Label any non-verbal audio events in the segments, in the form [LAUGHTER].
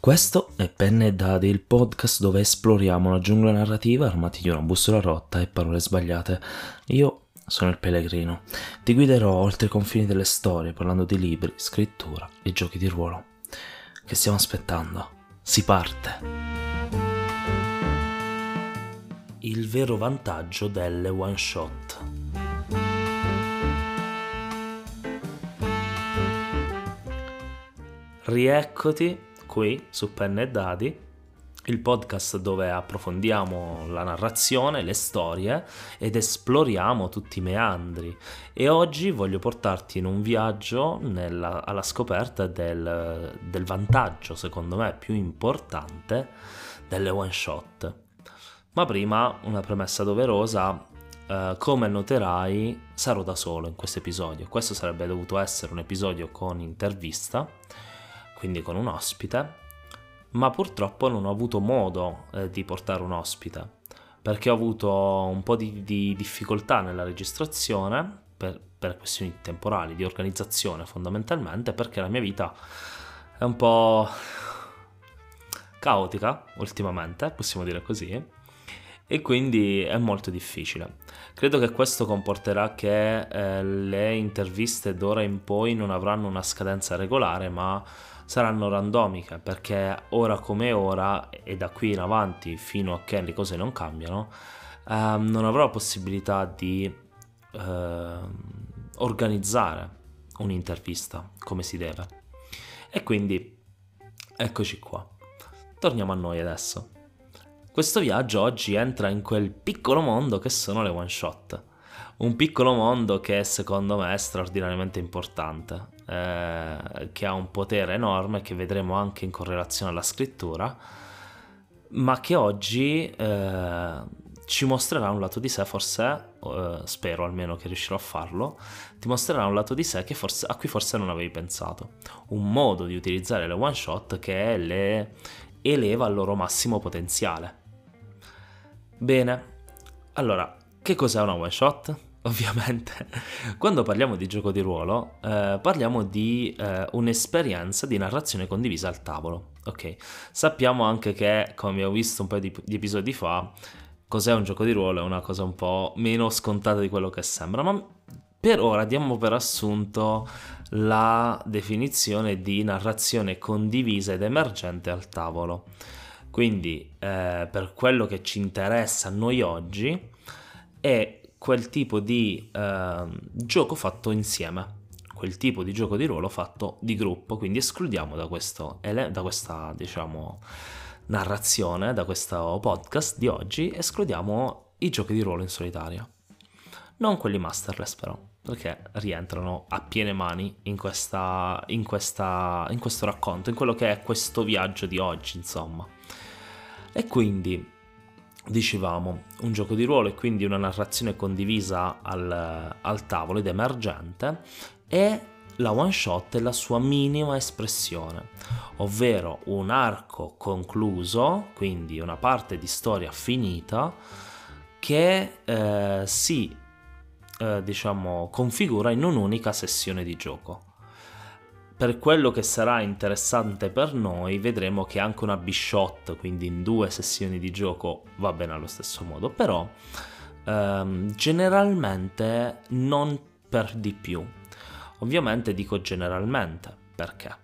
Questo è Penne e Dadi, il podcast dove esploriamo la giungla narrativa armati di una bussola rotta e parole sbagliate. Io sono il pellegrino. Ti guiderò oltre i confini delle storie parlando di libri, scrittura e giochi di ruolo. Che stiamo aspettando? Si parte! Il vero vantaggio delle one shot. Rieccoti qui su Penne e Dadi, il podcast dove approfondiamo la narrazione, le storie ed esploriamo tutti i meandri. E oggi voglio portarti in un viaggio nella, alla scoperta del, del vantaggio, secondo me, più importante delle one shot. Ma prima una premessa doverosa Uh, come noterai sarò da solo in questo episodio. Questo sarebbe dovuto essere un episodio con intervista, quindi con un ospite, ma purtroppo non ho avuto modo eh, di portare un ospite perché ho avuto un po' di, di difficoltà nella registrazione per, per, questioni temporali, di organizzazione fondamentalmente, perché la mia vita è un po' caotica ultimamente, possiamo dire così, e quindi è molto difficile. Credo che questo comporterà che eh, le interviste d'ora in poi non avranno una scadenza regolare, ma saranno randomiche perché ora come ora e da qui in avanti fino a che le cose non cambiano ehm, non avrò possibilità di ehm, organizzare un'intervista come si deve. E quindi eccoci qua. Torniamo a noi adesso. Questo viaggio oggi entra in quel piccolo mondo che sono le one shot. Un piccolo mondo che secondo me è straordinariamente importante, eh, che ha un potere enorme che vedremo anche in correlazione alla scrittura, ma che oggi eh, ci mostrerà un lato di sé, forse, eh, spero almeno che riuscirò a farlo, ti mostrerà un lato di sé forse, a cui forse non avevi pensato, un modo di utilizzare le one shot che le eleva al loro massimo potenziale. Bene, allora, che cos'è una one shot? [LAUGHS] ovviamente, quando parliamo di gioco di ruolo, eh, parliamo di eh, un'esperienza di narrazione condivisa al tavolo. Ok, sappiamo anche che, come abbiamo visto un paio di, di, episodi fa, cos'è un gioco di ruolo è una cosa un po' meno scontata di quello che sembra, ma per ora diamo per assunto la definizione di narrazione condivisa ed emergente al tavolo. Quindi, eh, per quello che ci interessa a noi oggi, è quel tipo di eh, gioco fatto insieme, quel tipo di gioco di ruolo fatto di gruppo, quindi escludiamo da, questo, da questa, diciamo, narrazione, da questo podcast di oggi, escludiamo i giochi di ruolo in solitaria. Non quelli masterless però, perché rientrano a piene mani in, questa, in, questa, in questo racconto, in quello che è questo viaggio di oggi, insomma. E quindi dicevamo, un gioco di ruolo e quindi una narrazione condivisa al, al tavolo ed emergente e la one shot è la sua minima espressione, ovvero un arco concluso, quindi una parte di storia finita che eh, si eh, diciamo configura in un'unica sessione di gioco per quello che sarà interessante per noi, vedremo che anche una B-shot, quindi in due sessioni di gioco, va bene allo stesso modo, però ehm, generalmente non per di più. Ovviamente dico generalmente, perché?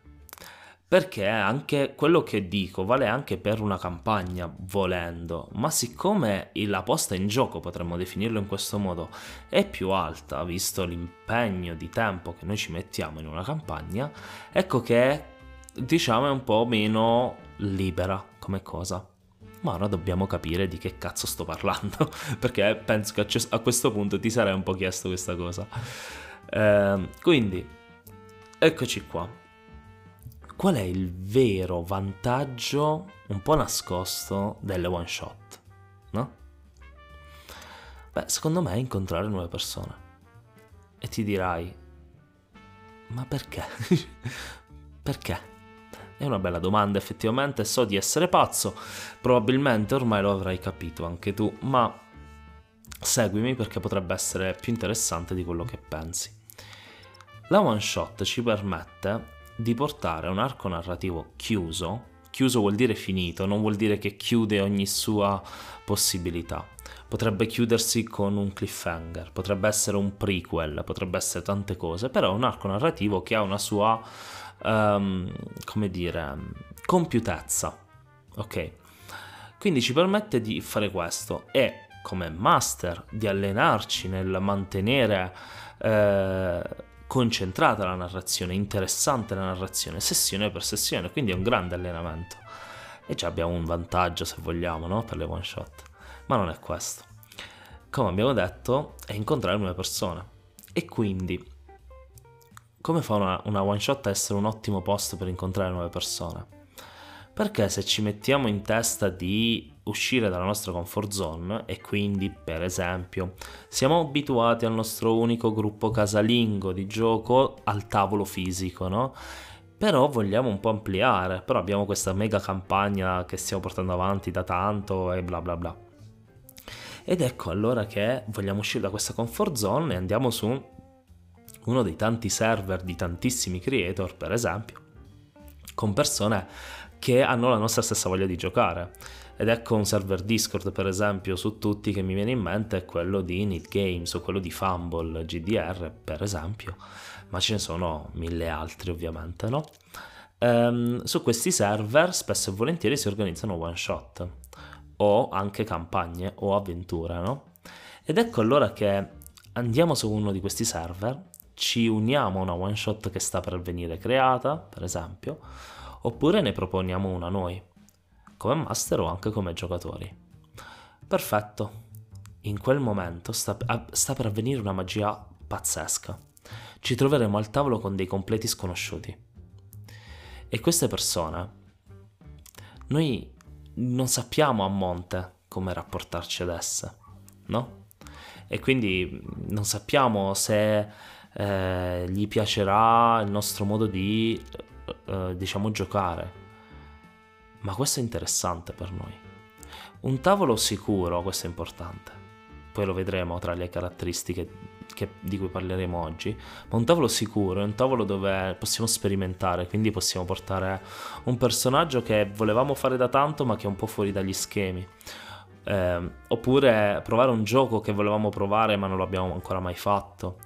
Perché anche quello che dico vale anche per una campagna volendo, ma siccome la posta in gioco, potremmo definirlo in questo modo, è più alta, visto l'impegno di tempo che noi ci mettiamo in una campagna, ecco che diciamo è un po' meno libera come cosa. Ma ora dobbiamo capire di che cazzo sto parlando, [LAUGHS] perché penso che a questo punto ti sarei un po' chiesto questa cosa. Eh, quindi, eccoci qua qual è il vero vantaggio un po' nascosto delle one shot, no? Beh, secondo me è incontrare nuove persone. E ti dirai, ma perché? [LAUGHS] perché? È una bella domanda effettivamente, so di essere pazzo, probabilmente ormai lo avrai capito anche tu, ma seguimi perché potrebbe essere più interessante di quello che pensi. La one shot ci permette di portare un arco narrativo chiuso, chiuso vuol dire finito, non vuol dire che chiude ogni sua possibilità. Potrebbe chiudersi con un cliffhanger, potrebbe essere un prequel, potrebbe essere tante cose, però è un arco narrativo che ha una sua, um, come dire, compiutezza. Ok? Quindi ci permette di fare questo e come master di allenarci nel mantenere eh, concentrata la narrazione, interessante la narrazione, sessione per sessione, quindi è un grande allenamento. E già abbiamo un vantaggio se vogliamo, no? Per le one shot. Ma non è questo. Come abbiamo detto, è incontrare nuove persone. E quindi, come fa una, una one shot a essere un ottimo posto per incontrare nuove persone? Perché se ci mettiamo in testa di uscire dalla nostra comfort zone e quindi, per esempio, siamo abituati al nostro unico gruppo casalingo di gioco al tavolo fisico, no? Però vogliamo un po' ampliare, però abbiamo questa mega campagna che stiamo portando avanti da tanto e bla bla bla. Ed ecco allora che vogliamo uscire da questa comfort zone e andiamo su uno dei tanti server di tantissimi creator, per esempio, con persone che hanno la nostra stessa voglia di giocare. Ed ecco un server Discord, per esempio, su tutti che mi viene in mente è quello di Need Games o quello di Fumble GDR, per esempio, ma ce ne sono mille altri ovviamente, no? Ehm, su questi server spesso e volentieri si organizzano one shot o anche campagne o avventure, no? Ed ecco allora che andiamo su uno di questi server, ci uniamo a una one shot che sta per venire creata, per esempio, oppure ne proponiamo una noi, come master o anche come giocatori. Perfetto, in quel momento sta, sta per avvenire una magia pazzesca. Ci troveremo al tavolo con dei completi sconosciuti. E queste persone, noi non sappiamo a monte come rapportarci ad esse, no? E quindi non sappiamo se eh, gli piacerà il nostro modo di eh, diciamo giocare. Ma questo è interessante per noi. Un tavolo sicuro, questo è importante. Poi lo vedremo tra le caratteristiche che, di cui parleremo oggi. Ma un tavolo sicuro è un tavolo dove possiamo sperimentare, quindi possiamo portare un personaggio che volevamo fare da tanto ma che è un po' fuori dagli schemi. Eh, oppure provare un gioco che volevamo provare ma non l'abbiamo ancora mai fatto.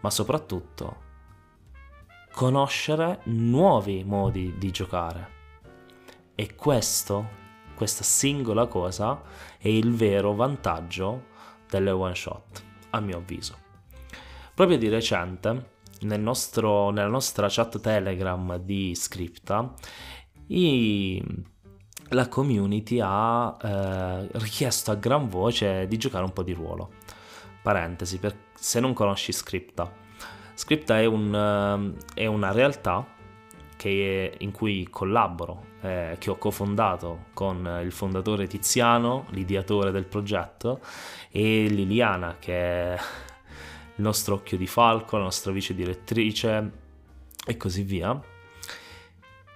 Ma soprattutto conoscere nuovi modi di giocare. E questo, questa singola cosa, è il vero vantaggio delle one shot, a mio avviso. Proprio di recente, nel nostro, nella nostra chat Telegram di Scripta, i, la community ha eh, richiesto a gran voce di giocare un po' di ruolo. Parentesi, per, se non conosci Scripta, Scripta è, un, ehm, è una realtà è, in cui collaboro, eh, che ho cofondato con il fondatore Tiziano, l'ideatore del progetto, e Liliana, che è il nostro occhio di falco, la nostra vice direttrice e così via.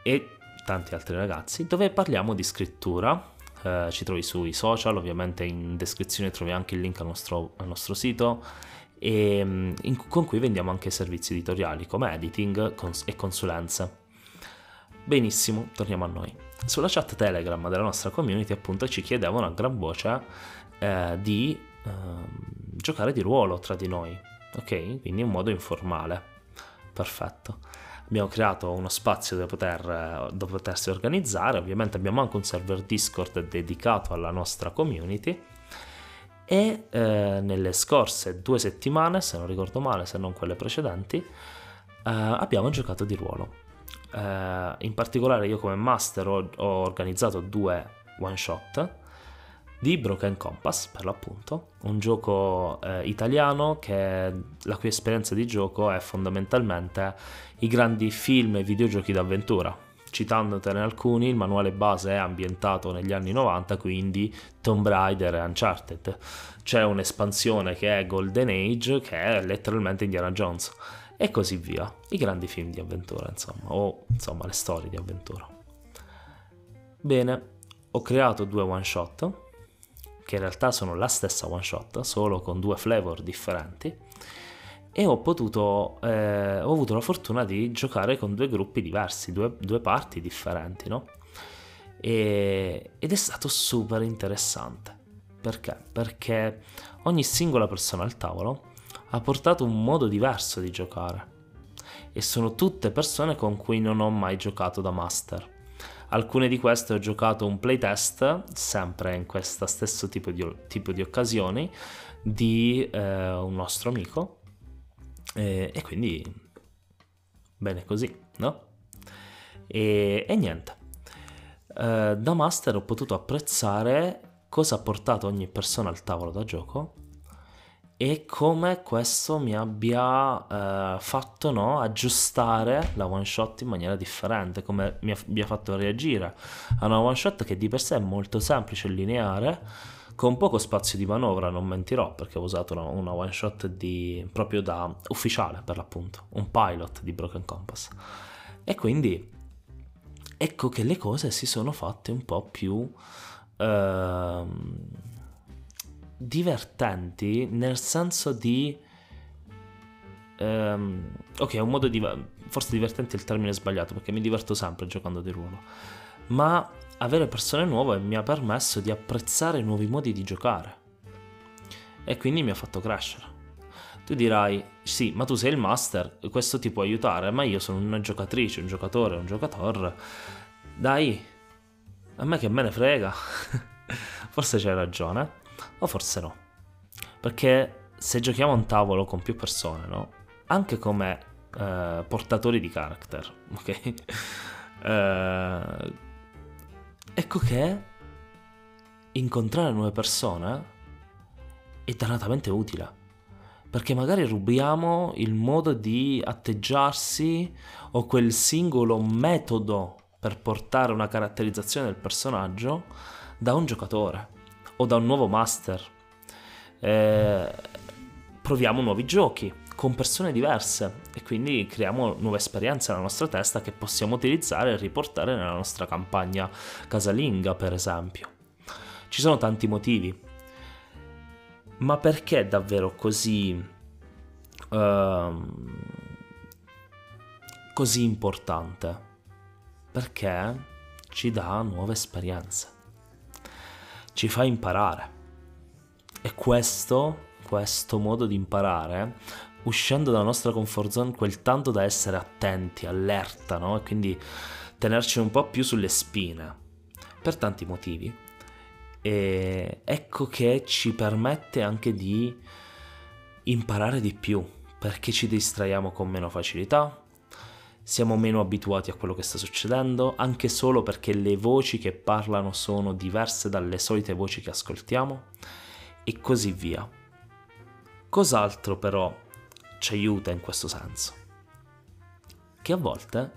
E tanti altri ragazzi, dove parliamo di scrittura. Eh, ci trovi sui social, ovviamente in descrizione trovi anche il link al nostro, al nostro sito e mm, in, con cui vendiamo anche servizi editoriali come editing cons- e consulenze. Benissimo, torniamo a noi. Sulla chat Telegram della nostra community appunto ci chiedevano a gran voce eh, di eh, giocare di ruolo tra di noi, ok? Quindi in modo informale. Perfetto. Abbiamo creato uno spazio dove, poter, dove potersi organizzare, ovviamente abbiamo anche un server Discord dedicato alla nostra community e eh, nelle scorse due settimane, se non ricordo male, se non quelle precedenti, eh, abbiamo giocato di ruolo. Eh, in particolare io come master ho, ho organizzato due one shot di Broken Compass per l'appunto, un gioco eh, italiano che la cui esperienza di gioco è fondamentalmente i grandi film e videogiochi d'avventura citandotene alcuni, il manuale base è ambientato negli anni 90, quindi Tomb Raider e Uncharted. C'è un'espansione che è Golden Age, che è letteralmente Indiana Jones, e così via. I grandi film di avventura, insomma, o insomma le storie di avventura. Bene, ho creato due one shot, che in realtà sono la stessa one shot, solo con due flavor differenti e ho potuto, eh, ho avuto la fortuna di giocare con due gruppi diversi, due, due parti differenti, no? E, ed è stato super interessante. Perché? Perché ogni singola persona al tavolo ha portato un modo diverso di giocare. E sono tutte persone con cui non ho mai giocato da master. Alcune di queste ho giocato un playtest, sempre in questo stesso tipo di, tipo di occasioni, di eh, un nostro amico. E, e, quindi bene così, no? E, e niente. Eh, da master ho potuto apprezzare cosa ha portato ogni persona al tavolo da gioco e come questo mi abbia eh, fatto no, aggiustare la one shot in maniera differente, come mi abbia fatto reagire a una one shot che di per sé è molto semplice e lineare, con poco spazio di manovra, non mentirò, perché ho usato una, una one shot di, proprio da ufficiale per l'appunto, un pilot di Broken Compass. E quindi ecco che le cose si sono fatte un po' più... Ehm, divertenti nel senso di... Um, ok, è un modo di... Forse divertente è il termine sbagliato perché mi diverto sempre giocando di ruolo. Ma avere persone nuove mi ha permesso di apprezzare nuovi modi di giocare. E quindi mi ha fatto crescere. Tu dirai, sì, ma tu sei il master, questo ti può aiutare, ma io sono una giocatrice, un giocatore, un giocatore. Dai, a me che me ne frega. [LAUGHS] Forse c'hai ragione o forse no. Perché se giochiamo a un tavolo con più persone, no? Anche come eh, portatori di character, [LAUGHS] ok? eh, ecco che incontrare nuove persone è dannatamente utile. Perché magari rubiamo il modo di atteggiarsi o quel singolo metodo per portare una caratterizzazione del personaggio da un giocatore o da un nuovo master. Eh, proviamo nuovi giochi con persone diverse e quindi creiamo nuove esperienze nella nostra testa che possiamo utilizzare e riportare nella nostra campagna casalinga, per esempio. Ci sono tanti motivi, ma perché è davvero così uh, così importante? Perché ci dà nuove esperienze ci fa imparare. E questo, questo modo di imparare, uscendo dalla nostra comfort zone, quel tanto da essere attenti, allerta, no? E quindi tenerci un po' più sulle spine, per tanti motivi. E ecco che ci permette anche di imparare di più, perché ci distraiamo con meno facilità, siamo meno abituati a quello che sta succedendo, anche solo perché le voci che parlano sono diverse dalle solite voci che ascoltiamo, e così via. Cos'altro però ci aiuta in questo senso? Che a volte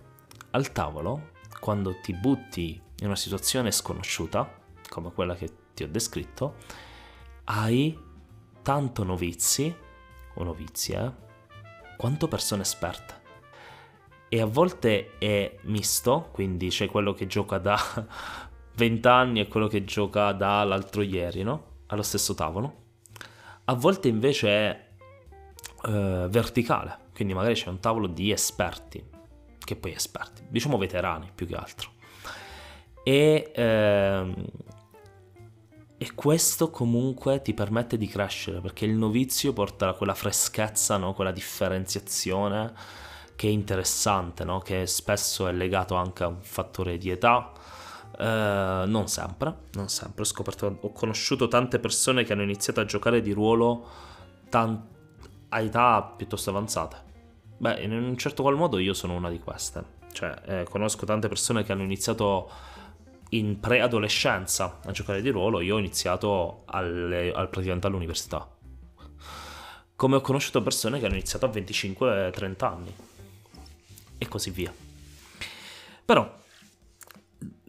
al tavolo, quando ti butti in una situazione sconosciuta, come quella che ti ho descritto, hai tanto novizi o novizie quanto persone esperte e a volte è misto, quindi c'è quello che gioca da [LAUGHS] 20 anni e quello che gioca dall'altro ieri, no? Allo stesso tavolo. A volte invece è eh, verticale, quindi magari c'è un tavolo di esperti, che poi esperti, diciamo veterani più che altro. E, ehm, e questo comunque ti permette di crescere, perché il novizio porta quella freschezza, no? quella differenziazione che è interessante, no? che spesso è legato anche a un fattore di età. Eh, non sempre, non sempre. Ho, scoperto, ho conosciuto tante persone che hanno iniziato a giocare di ruolo tan- a età piuttosto avanzate. Beh, in un certo qual modo io sono una di queste. Cioè, eh, conosco tante persone che hanno iniziato in preadolescenza a giocare di ruolo, io ho iniziato alle, al, praticamente all'università. Come ho conosciuto persone che hanno iniziato a 25-30 anni e così via. Però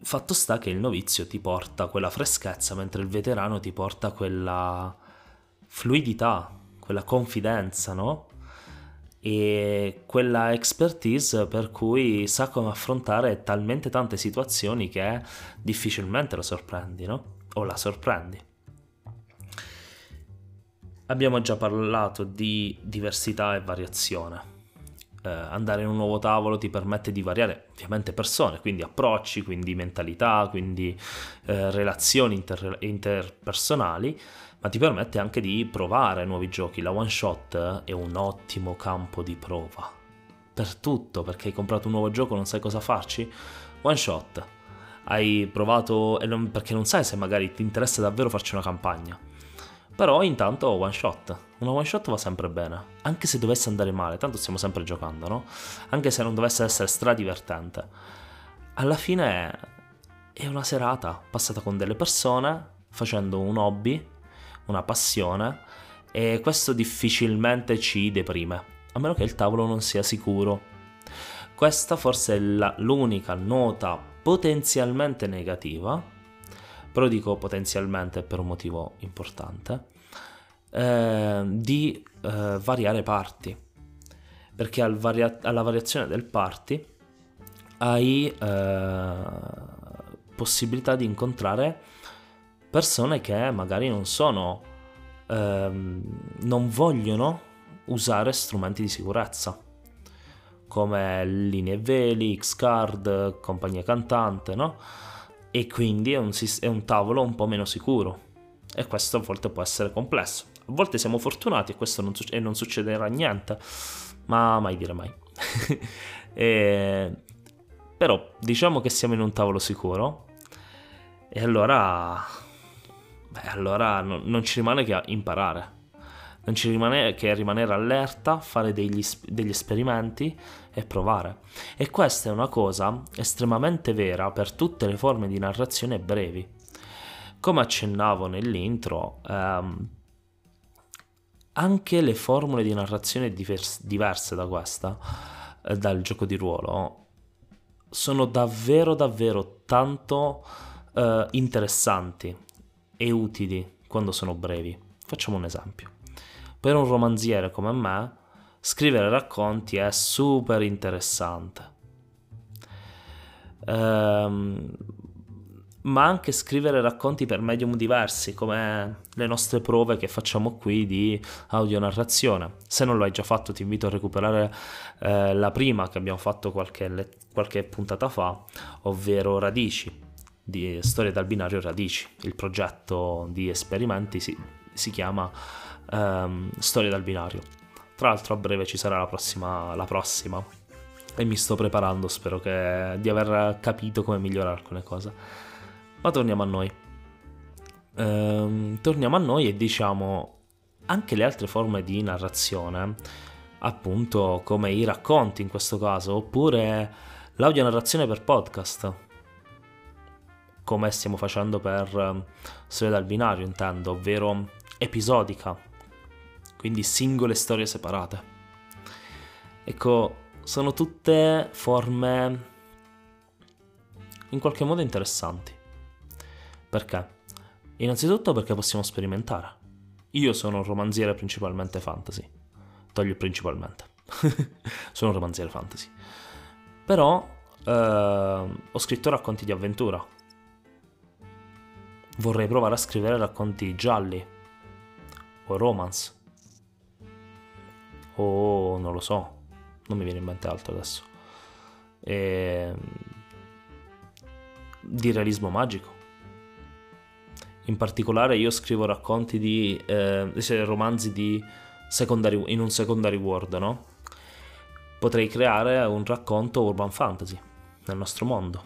fatto sta che il novizio ti porta quella freschezza, mentre il veterano ti porta quella fluidità, quella confidenza, no? E quella expertise per cui sa come affrontare talmente tante situazioni che difficilmente lo sorprendi, no? O la sorprendi. Abbiamo già parlato di diversità e variazione eh, andare in un nuovo tavolo ti permette di variare ovviamente persone, quindi approcci, quindi mentalità, quindi eh, relazioni inter- interpersonali, ma ti permette anche di provare nuovi giochi. La one shot è un ottimo campo di prova per tutto, perché hai comprato un nuovo gioco, non sai cosa farci. One shot. Hai provato, perché non sai se magari ti interessa davvero farci una campagna però intanto one shot. Una one shot va sempre bene. Anche se dovesse andare male, tanto stiamo sempre giocando, no? Anche se non dovesse essere stradivertente. Alla fine è una serata passata con delle persone, facendo un hobby, una passione, e questo difficilmente ci deprime, a meno che il tavolo non sia sicuro. Questa forse è la, l'unica nota potenzialmente negativa però dico potenzialmente per un motivo importante, eh, di eh, variare parti. Perché al varia- alla variazione del party hai eh, possibilità di incontrare persone che magari non sono, ehm, non vogliono usare strumenti di sicurezza come linee veli, X-Card, compagnia cantante, no? e quindi è un, è un tavolo un po' meno sicuro e questo a volte può essere complesso. A volte siamo fortunati e questo non, succe- e non succederà niente, ma mai dire mai. [LAUGHS] e, però diciamo che siamo in un tavolo sicuro e allora, beh, allora no, non ci rimane che imparare non ci rimane che rimanere allerta, fare degli, degli esperimenti e provare. E questa è una cosa estremamente vera per tutte le forme di narrazione brevi. Come accennavo nell'intro, ehm, anche le formule di narrazione divers- diverse da questa, eh, dal gioco di ruolo, sono davvero davvero tanto eh, interessanti e utili quando sono brevi. Facciamo un esempio. Per un romanziere come me, scrivere racconti è super interessante. Ehm, ma anche scrivere racconti per medium diversi, come le nostre prove che facciamo qui di audionarrazione. Se non lo hai già fatto, ti invito a recuperare eh, la prima che abbiamo fatto qualche, qualche puntata fa, ovvero Radici, di Storia dal binario Radici. Il progetto di esperimenti si, si chiama um, Storia dal binario. Tra l'altro a breve ci sarà la prossima, la prossima e mi sto preparando, spero che, di aver capito come migliorare alcune cose. Ma torniamo a noi. Ehm, torniamo a noi e diciamo anche le altre forme di narrazione, appunto come i racconti in questo caso, oppure l'audionarrazione per podcast, come stiamo facendo per ehm, Storia dal binario intendo, ovvero episodica, quindi singole storie separate. Ecco, sono tutte forme in qualche modo interessanti. Perché? Innanzitutto perché possiamo sperimentare. Io sono un romanziere principalmente fantasy. Toglio principalmente. [LAUGHS] sono un romanziere fantasy. Però eh, ho scritto racconti di avventura. Vorrei provare a scrivere racconti gialli o romance o non lo so, non mi viene in mente altro adesso. E... Di realismo magico. In particolare io scrivo racconti di eh, romanzi di secondary, in un secondary world, no? Potrei creare un racconto urban fantasy nel nostro mondo.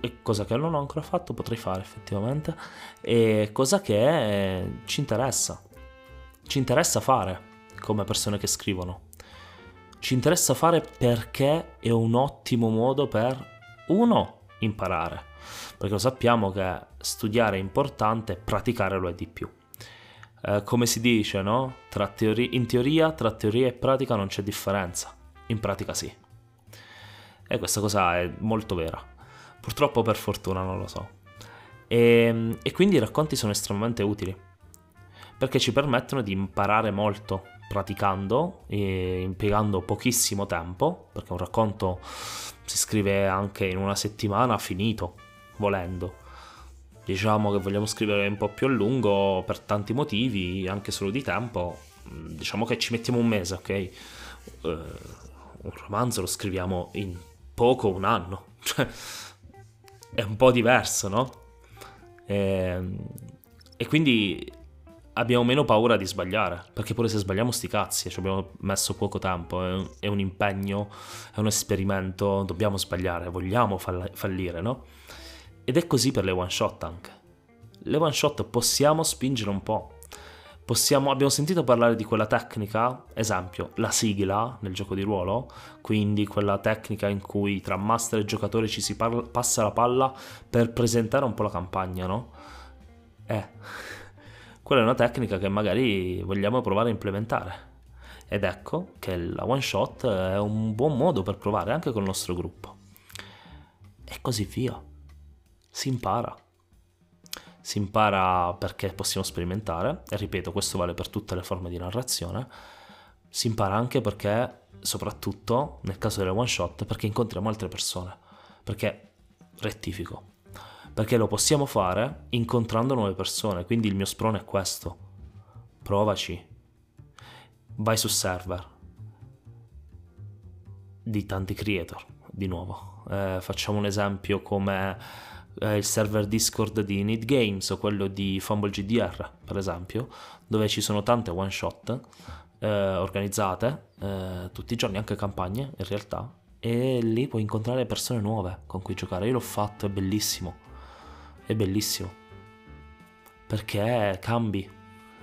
E cosa che non ho ancora fatto, potrei fare effettivamente, e cosa che eh, ci interessa ci interessa fare come persone che scrivono. Ci interessa fare perché è un ottimo modo per, uno, imparare, perché sappiamo che studiare è importante, praticare lo è di più. Eh, come si dice, no? Teori- in teoria tra teoria e pratica non c'è differenza, in pratica sì. E questa cosa è molto vera. Purtroppo per fortuna non lo so. E, ehm, e quindi i racconti sono estremamente utili perché ci permettono di imparare molto praticando impiegando pochissimo tempo, perché un racconto si scrive anche in una settimana finito, volendo. Diciamo che vogliamo scrivere un po' più a lungo per tanti motivi, anche solo di tempo, diciamo che ci mettiamo un mese, ok? Uh, un romanzo lo scriviamo in poco un anno, [LAUGHS] cioè è un po' diverso, no? E, ehm, e quindi abbiamo meno paura di sbagliare, perché pure se sbagliamo sti cazzi, ci abbiamo messo poco tempo, è un, è un impegno, è un esperimento, dobbiamo sbagliare, vogliamo fallire, no? Ed è così per le one shot anche. Le one shot possiamo spingere un po'. Possiamo, abbiamo sentito parlare di quella tecnica, esempio, la sigla nel gioco di ruolo, quindi quella tecnica in cui tra master e giocatore ci si parla, passa la palla per presentare un po' la campagna, no? Eh quella è una tecnica che magari vogliamo provare a implementare. Ed ecco che la one shot è un buon modo per provare anche col nostro gruppo. E così via. Si impara. Si impara perché possiamo sperimentare, e ripeto, questo vale per tutte le forme di narrazione. Si impara anche perché, soprattutto nel caso delle one shot, perché incontriamo altre persone. Perché, rettifico, perché lo possiamo fare incontrando nuove persone, quindi il mio sprone è questo. Provaci. Vai su server di tanti creator, di nuovo. Eh, facciamo un esempio come eh, il server Discord di Need Games o quello di Fumble GDR, per esempio, dove ci sono tante one shot eh, organizzate eh, tutti i giorni, anche campagne in realtà, e lì puoi incontrare persone nuove con cui giocare. Io l'ho fatto, è bellissimo è bellissimo perché cambi,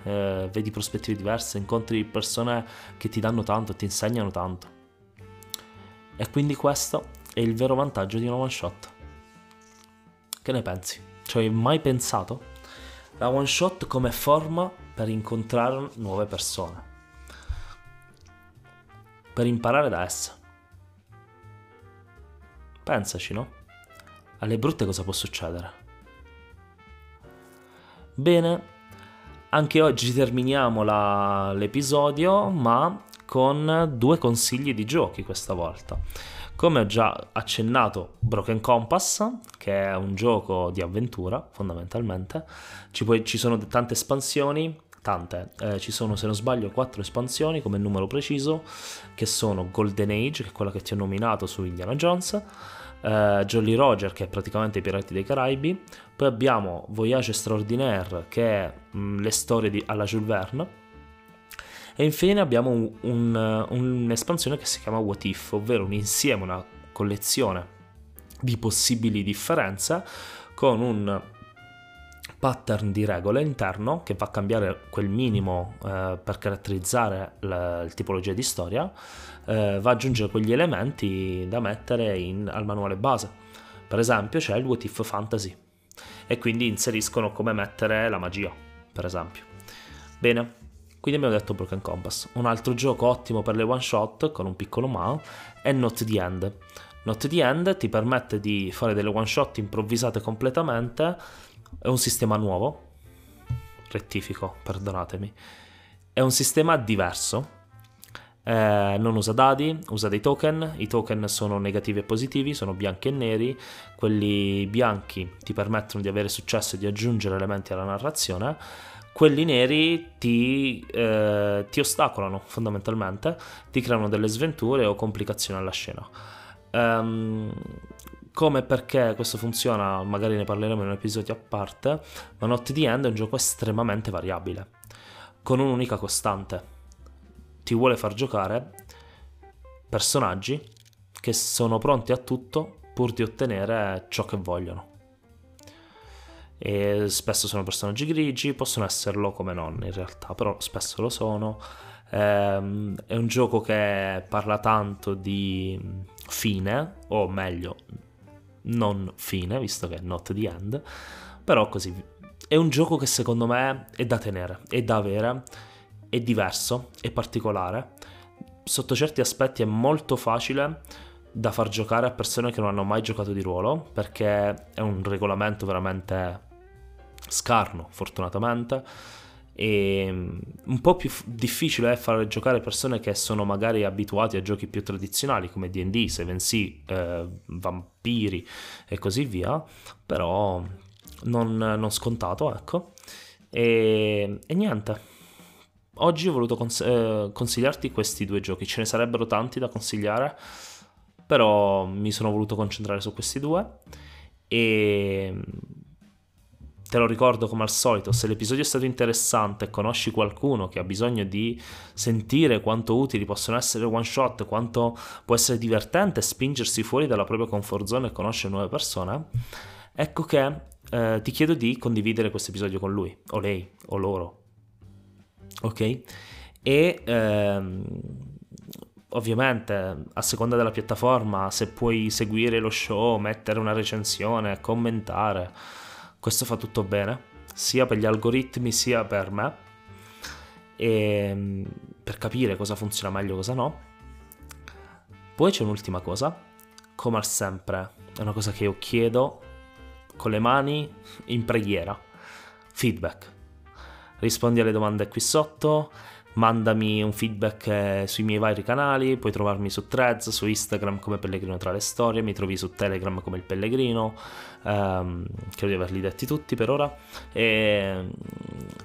eh, vedi prospettive diverse, incontri persone che ti danno tanto, ti insegnano tanto. E quindi questo è il vero vantaggio di una one shot. Che ne pensi? Ci hai mai pensato? La one shot come forma per incontrare nuove persone, per imparare da esse. Pensaci, no? Alle brutte cosa può succedere? Bene, anche oggi terminiamo la, l'episodio, ma con due consigli di giochi questa volta. Come ho già accennato, Broken Compass, che è un gioco di avventura fondamentalmente, ci, puoi, ci sono tante espansioni, tante, eh, ci sono se non sbaglio quattro espansioni come numero preciso, che sono Golden Age, che è quella che ti ho nominato su Indiana Jones, uh, Jolly Roger che è praticamente i Pirati dei Caraibi, poi abbiamo Voyage Extraordinaire che è mh, mm, le storie di, alla Jules Verne. E infine abbiamo un, un, un'espansione che si chiama What If, ovvero un insieme, una collezione di possibili differenze con un pattern di regole interno che va a cambiare quel minimo eh, per caratterizzare la, la tipologia di storia eh, va ad aggiungere quegli elementi da mettere in, al manuale base. Per esempio c'è il What If Fantasy e quindi inseriscono come mettere la magia, per esempio. Bene, quindi abbiamo detto Broken Compass. Un altro gioco ottimo per le one shot, con un piccolo ma, è Not the End. Not the End ti permette di fare delle one shot improvvisate completamente, è un sistema nuovo, rettifico, perdonatemi, è un sistema diverso, eh, non usa dadi, usa dei token, i token sono negativi e positivi, sono bianchi e neri, quelli bianchi ti permettono di avere successo e di aggiungere elementi alla narrazione, quelli neri ti, eh, ti ostacolano fondamentalmente, ti creano delle sventure o complicazioni alla scena. Um, come e perché questo funziona, magari ne parleremo in un episodio a parte, ma Not the End è un gioco estremamente variabile, con un'unica costante ti vuole far giocare personaggi che sono pronti a tutto pur di ottenere ciò che vogliono. E spesso sono personaggi grigi, possono esserlo come non in realtà, però spesso lo sono. Ehm, è un gioco che parla tanto di fine, o meglio, non fine, visto che è not the end, però così. È un gioco che secondo me è da tenere, è da avere è diverso, è particolare, sotto certi aspetti è molto facile da far giocare a persone che non hanno mai giocato di ruolo, perché è un regolamento veramente scarno, fortunatamente. E mm, un po' più difficile è far giocare persone che sono magari abituati a giochi più tradizionali come DD, 7C, eh, vampiri e così via, però non, non scontato, ecco. E, e niente, oggi ho voluto cons- eh, consigliarti questi due giochi, ce ne sarebbero tanti da consigliare, però mi sono voluto concentrare su questi due. E te lo ricordo come al solito, se l'episodio è stato interessante e conosci qualcuno che ha bisogno di sentire quanto utili possono essere one shot, quanto può essere divertente spingersi fuori dalla propria comfort zone e conoscere nuove persone, ecco che eh, ti chiedo di condividere questo episodio con lui, o lei, o loro. Ok? E ehm, ovviamente a seconda della piattaforma, se puoi seguire lo show, mettere una recensione, commentare questo fa tutto bene, sia per gli algoritmi sia per me, e ehm, per capire cosa funziona meglio e cosa no. Poi c'è un'ultima cosa, come al sempre, è una cosa che io chiedo con le mani in preghiera, feedback. Rispondi alle domande qui sotto, mandami un feedback eh, sui miei vari canali, puoi trovarmi su Threads, su Instagram come Pellegrino tra le storie, mi trovi su Telegram come il Pellegrino, um, credo di averli detti tutti per ora, e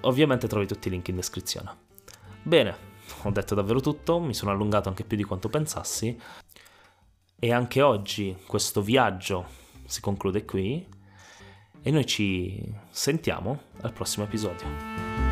ovviamente trovi tutti i link in descrizione. Bene, ho detto davvero tutto, mi sono allungato anche più di quanto pensassi, e anche oggi questo viaggio si conclude qui, e noi ci sentiamo al prossimo episodio.